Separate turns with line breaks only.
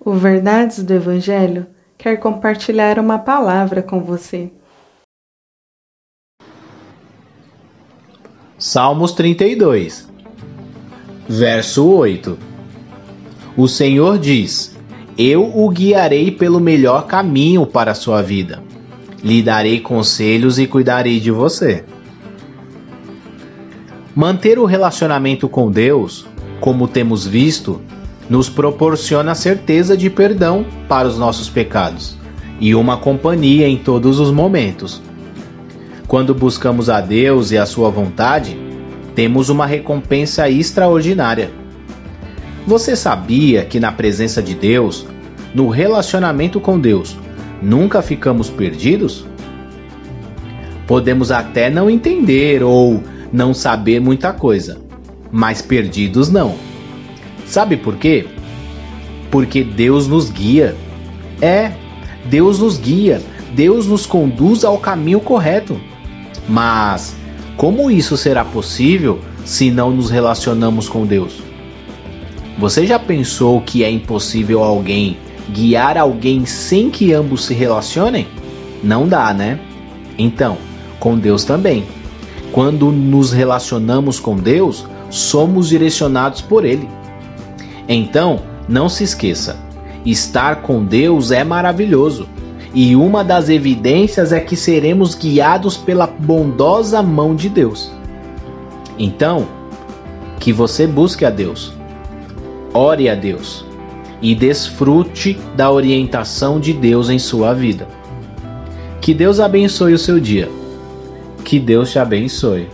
O Verdades do Evangelho quer compartilhar uma palavra com você.
Salmos 32, verso 8 O Senhor diz: Eu o guiarei pelo melhor caminho para a sua vida. Lhe darei conselhos e cuidarei de você. Manter o relacionamento com Deus, como temos visto, nos proporciona a certeza de perdão para os nossos pecados e uma companhia em todos os momentos. Quando buscamos a Deus e a Sua vontade, temos uma recompensa extraordinária. Você sabia que na presença de Deus, no relacionamento com Deus, nunca ficamos perdidos? Podemos até não entender ou não saber muita coisa, mas perdidos não Sabe por quê? Porque Deus nos guia. É, Deus nos guia, Deus nos conduz ao caminho correto. Mas como isso será possível se não nos relacionamos com Deus? Você já pensou que é impossível alguém guiar alguém sem que ambos se relacionem? Não dá, né? Então, com Deus também. Quando nos relacionamos com Deus, somos direcionados por Ele. Então, não se esqueça: estar com Deus é maravilhoso. E uma das evidências é que seremos guiados pela bondosa mão de Deus. Então, que você busque a Deus, ore a Deus e desfrute da orientação de Deus em sua vida. Que Deus abençoe o seu dia. Que Deus te abençoe.